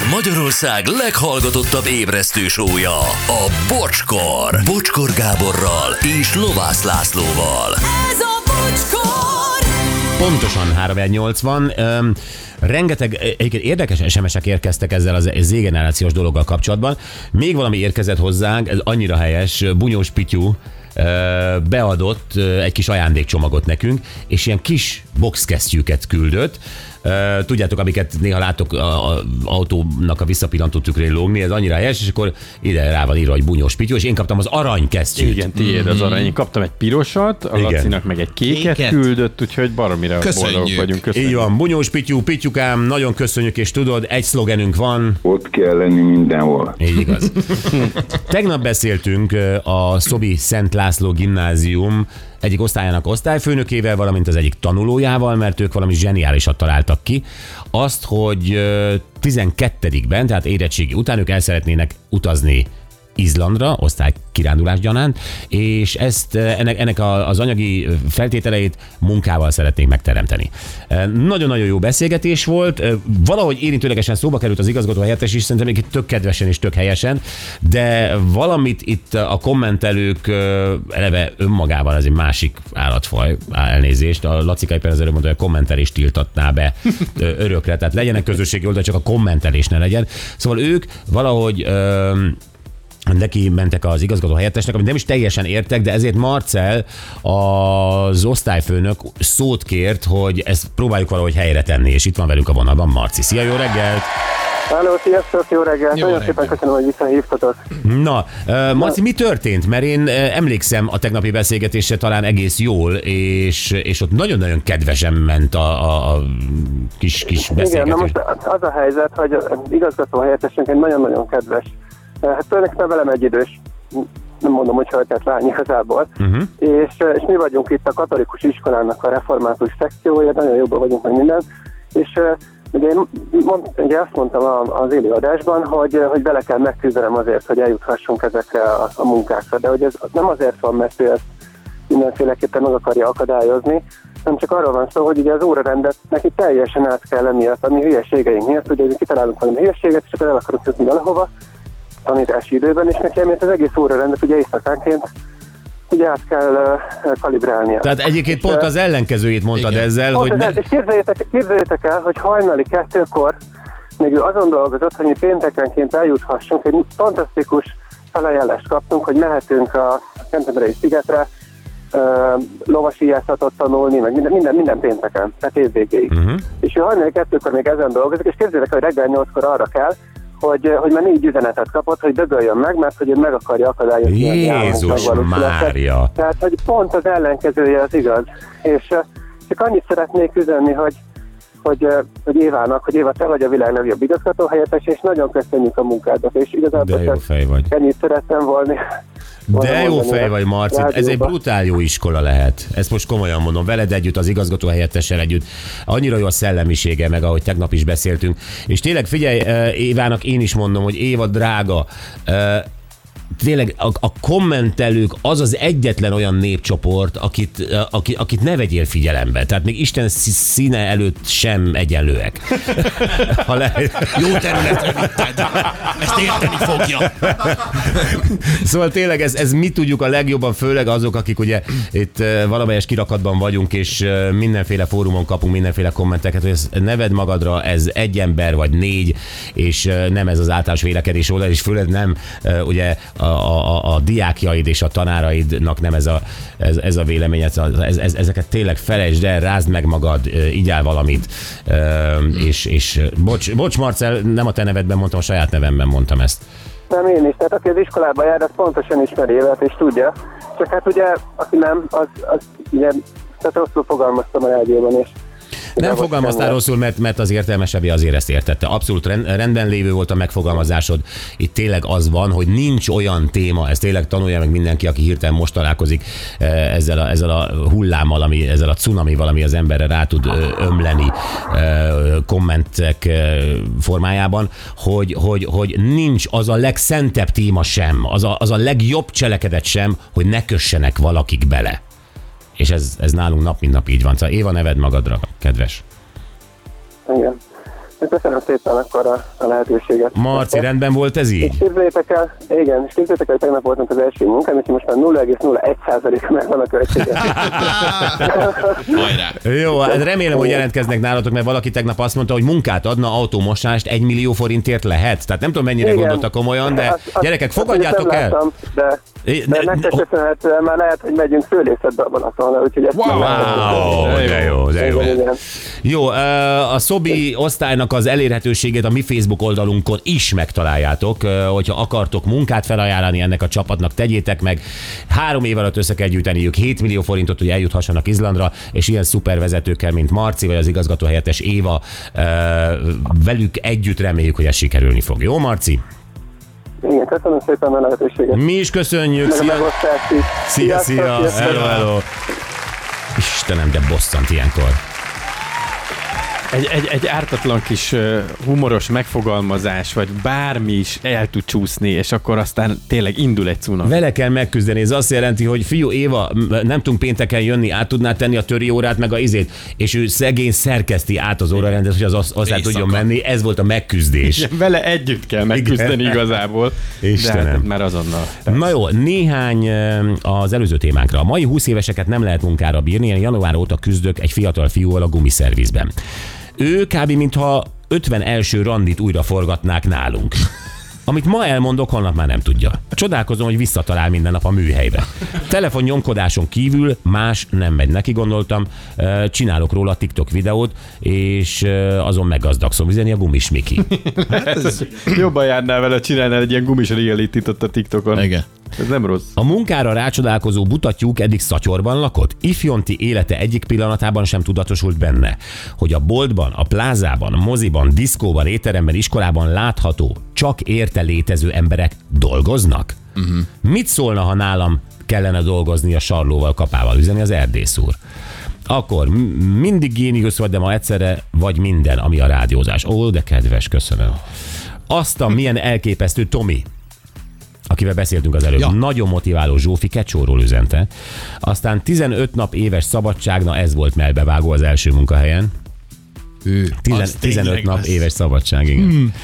Ez Magyarország leghallgatottabb ébresztő sója, a Bocskor. Bocskor Gáborral és Lovász Lászlóval. Ez a bocskor! Pontosan 380. Öm, rengeteg egyébként érdekes SMS-ek érkeztek ezzel az Z-generációs dologgal kapcsolatban. Még valami érkezett hozzánk, ez annyira helyes, Bunyós Pityú ö, beadott egy kis ajándékcsomagot nekünk, és ilyen kis boxkesztyűket küldött. Tudjátok, amiket néha látok a, a autónak a visszapillantó tükrén lógni, ez annyira helyes, és akkor ide rá van írva, hogy bunyós pityó, és én kaptam az aranykesztyűt. Igen, tiéd az arany. Én kaptam egy pirosat, a Igen. Lacinak meg egy kéket, Kéket. küldött, úgyhogy baromira Köszönjük. boldogok vagyunk. Köszönjük. Így van, bunyós pityú, pityukám, nagyon köszönjük, és tudod, egy szlogenünk van, Ott kell lenni mindenhol. Így igaz. Tegnap beszéltünk a Szobi Szent László gimnázium egyik osztályának osztályfőnökével, valamint az egyik tanulójával, mert ők valami zseniálisat találtak ki. Azt, hogy ö, 12-ben, tehát érettségi után ők el szeretnének utazni Izlandra, osztály kirándulás gyanánt, és ezt eh, ennek, ennek az anyagi feltételeit munkával szeretnénk megteremteni. Eh, Nagyon-nagyon jó beszélgetés volt, eh, valahogy érintőlegesen szóba került az igazgató helyettes is, szerintem még tök kedvesen és tök helyesen, de valamit itt a kommentelők eh, eleve önmagában ez egy másik állatfaj, elnézést, a Laci éppen az előbb mondta, hogy a kommentelést tiltatná be örökre, tehát legyenek közösségi oldal, csak a kommentelés ne legyen. Szóval ők valahogy ö, neki mentek az igazgató helyettesnek, amit nem is teljesen értek, de ezért Marcel, az osztályfőnök szót kért, hogy ezt próbáljuk valahogy helyre tenni, és itt van velünk a vonalban Marci. Szia, jó reggelt! Háló, sziasztok, jó reggelt! Jó Nagyon reggelt. szépen köszönöm, hogy visszahívtatok. Na, Marci, mi történt? Mert én emlékszem a tegnapi beszélgetésre talán egész jól, és, és ott nagyon-nagyon kedvesen ment a, a, a kis, kis Igen, na beszélgetés. most az a helyzet, hogy az igazgató helyettesünk egy nagyon-nagyon kedves. Hát tulajdonképpen velem egy idős, nem mondom, hogy hölgyet lány igazából, uh-huh. és, és mi vagyunk itt a katolikus iskolának a református szekciója, nagyon jobban vagyunk meg minden, és eh, ugye én mond, ugye azt mondtam az élőadásban, hogy, eh, hogy bele kell megküzdenem azért, hogy eljuthassunk ezekre a, a munkákra, de hogy ez nem azért van, mert ő ezt mindenféleképpen meg akarja akadályozni, hanem csak arról van szó, hogy ugye az órarendet neki teljesen át kell lennie a mi hülyeségeink miatt, ugye kitalálunk valami hülyeséget, és akkor el akarunk jutni valahova tanítási időben, és neki emiatt az egész órarendet ugye éjszakánként ugye át kell uh, kalibrálnia. Tehát egyébként És, pont az ellenkezőjét mondtad Igen. ezzel, Pont hogy ne, és képzeljétek, képzeljétek el, hogy hajnali kettőkor még ő azon dolgozott, hogy mi péntekenként eljuthassunk, egy fantasztikus felajánlást kaptunk, hogy mehetünk a Canterbury szigetre, uh, lovasíjászatot tanulni, meg minden, minden, minden pénteken, tehát évvégéig. Uh-huh. És ő hajnali kettőkor még ezen dolgozik, és képzeljétek, el, hogy reggel nyolckor arra kell, hogy, hogy már négy üzenetet kapott, hogy dögöljön meg, mert hogy ő meg akarja akadályozni. a Jézus megvalósulását. Mária! Tehát, hogy pont az ellenkezője az igaz. És eh, csak annyit szeretnék üzenni, hogy hogy, eh, hogy Évának, hogy Éva, te vagy a világ legjobb igazgató helyettes, és nagyon köszönjük a munkádat, és igazából De jó fej vagy. ennyit szerettem volna. De jó fej vagy, Marci, ez egy brutál jó iskola lehet. Ezt most komolyan mondom, veled együtt, az igazgató helyettessel együtt. Annyira jó a szellemisége, meg ahogy tegnap is beszéltünk. És tényleg figyelj, eh, Évának én is mondom, hogy Éva drága, eh, tényleg a, a kommentelők az az egyetlen olyan népcsoport, akit, aki, akit ne vegyél figyelembe. Tehát még Isten szí- színe előtt sem egyenlőek. ha lehet. Jó területre vitted. Ezt érteni fogja. Szóval tényleg ez, ez mi tudjuk a legjobban, főleg azok, akik ugye itt valamelyes kirakatban vagyunk, és mindenféle fórumon kapunk mindenféle kommenteket, hogy ezt neved magadra, ez egy ember vagy négy, és nem ez az általános vélekedés oldal, és főleg nem ugye a, a, a, diákjaid és a tanáraidnak nem ez a, ez, ez a vélemény, ez, ez, ez, ezeket tényleg felejtsd el, rázd meg magad, igyál valamit, és, és bocs, bocs Marcel, nem a te nevedben mondtam, a saját nevemben mondtam ezt. Nem én is, tehát aki az iskolába jár, az pontosan ismeri évet és tudja. Csak hát ugye, aki nem, az, az ugye, tehát rosszul fogalmaztam a rádióban, és Nem fogalmaztál rosszul, mert, mert az értelmesebb azért ezt értette. Abszolút rend- rendben lévő volt a megfogalmazásod. Itt tényleg az van, hogy nincs olyan téma, ezt tényleg tanulja meg mindenki, aki hirtelen most találkozik eh, ezzel a, ezzel a hullámmal, ami, ezzel a cunamival, ami az emberre rá tud ömleni eh, kommentek eh, formájában, hogy, hogy, hogy nincs az a legszentebb téma sem, az a, az a legjobb cselekedet sem, hogy ne kössenek valakik bele. És ez, ez nálunk nap mint nap így van. Szóval Éva, neved magadra, kedves. Igen. Köszönöm szépen akkor a, a lehetőséget. Marci, rendben volt ez És így? képzeljétek el, igen, és képzeljétek el, hogy tegnap voltunk az első munkám, és most már 0,01% megvan a költsége. Jó, hát remélem, hogy jelentkeznek nálatok, mert valaki tegnap azt mondta, hogy munkát adna automosást 1 millió forintért lehet. Tehát nem tudom, mennyire Igen. gondolta komolyan, de Azt- azt- gyerekek, fogadjátok el. láttam, De, de ne- nektek ne- köszönhetően már lehet, hogy megyünk szőlészetbe a Balatonnal, úgyhogy ezt nem Wow, de jó, de jó. Igen, igen. Jó, a Szobi osztálynak az elérhetőségét a mi Facebook oldalunkon is megtaláljátok. Hogyha akartok munkát felajánlani ennek a csapatnak, tegyétek meg. Három év alatt össze kell gyűjteniük 7 millió forintot, hogy eljuthassanak Izlandra, és ilyen szuper vezetőkkel, mint Marci, vagy az igazgató helyettes Éva, velük együtt reméljük, hogy ez sikerülni fog. Jó, Marci? Igen, köszönöm szépen a lehetőséget. Mi is köszönjük. Meg Szia, szia, szia. sziasztok. Hello, hello. Istenem, de bosszant ilyenkor. Egy, egy, egy ártatlan kis humoros megfogalmazás, vagy bármi is el tud csúszni, és akkor aztán tényleg indul egy cunami. Vele kell megküzdeni. Ez azt jelenti, hogy fiú Éva, nem tudunk pénteken jönni, át tudná tenni a töri órát, meg a izét, és ő szegény szerkeszti át az órarendet, hogy az azt Éjszaka. tudjon menni. Ez volt a megküzdés. Igen, Vele együtt kell megküzdeni Igen. igazából. Istenem. De hát már azonnal. Na jó, néhány az előző témánkra. A mai 20 éveseket nem lehet munkára bírni, én január óta küzdök egy fiatal fiúval a gumiszervizben. Ő kb. mintha 51. randit újra forgatnák nálunk. Amit ma elmondok, holnap már nem tudja. Csodálkozom, hogy visszatalál minden nap a műhelybe. Telefon nyomkodáson kívül más nem megy neki, gondoltam. Csinálok róla TikTok videót, és azon meggazdagszom üzeni a gumis Miki. Jobban járnál vele, csinálnál egy ilyen gumis reality a TikTokon. Igen. Ez nem rossz. A munkára rácsodálkozó butatyúk eddig szatyorban lakott? Ifjonti élete egyik pillanatában sem tudatosult benne, hogy a boltban, a plázában, a moziban, diszkóban, étteremben, iskolában látható, csak érte létező emberek dolgoznak? Uh-huh. Mit szólna, ha nálam kellene dolgozni a sarlóval, kapával üzeni az erdész úr? Akkor mindig géniusz vagy, de ma egyszerre vagy minden, ami a rádiózás. Ó, de kedves, köszönöm. Azt a milyen elképesztő Tomi, akivel beszéltünk az előbb. Ja. Nagyon motiváló Zsófi Kecsóról üzente. Aztán 15 nap éves szabadság, na ez volt melbevágó az első munkahelyen. Ő, Tizen, az 15 tényleg nap lesz. éves szabadság, igen. Hmm.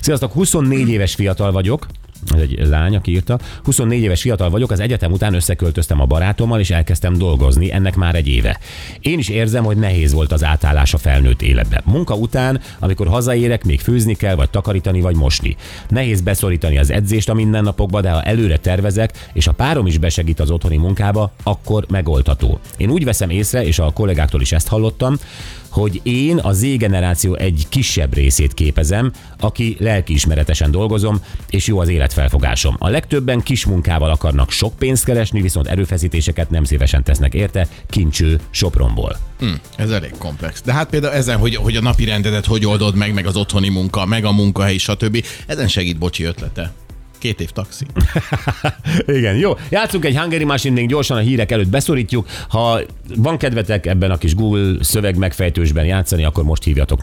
Sziasztok, 24 éves fiatal vagyok. Ez egy lány, aki írta. 24 éves fiatal vagyok, az egyetem után összeköltöztem a barátommal, és elkezdtem dolgozni, ennek már egy éve. Én is érzem, hogy nehéz volt az átállás a felnőtt életbe. Munka után, amikor hazaérek, még főzni kell, vagy takarítani, vagy mosni. Nehéz beszorítani az edzést a mindennapokba, de ha előre tervezek, és a párom is besegít az otthoni munkába, akkor megoldható. Én úgy veszem észre, és a kollégáktól is ezt hallottam, hogy én a Z generáció egy kisebb részét képezem, aki lelkiismeretesen dolgozom, és jó az életfelfogásom. A legtöbben kis munkával akarnak sok pénzt keresni, viszont erőfeszítéseket nem szívesen tesznek érte, kincső Sopronból. Hm, ez elég komplex. De hát például ezen, hogy, hogy a napi rendedet hogy oldod meg, meg az otthoni munka, meg a munkahely, stb. Ezen segít Bocsi ötlete. Két év taxi. Igen, jó. Játszunk egy Hungary Machine, gyorsan a hírek előtt beszorítjuk. Ha van kedvetek ebben a kis Google szöveg megfejtősben játszani, akkor most hívjatok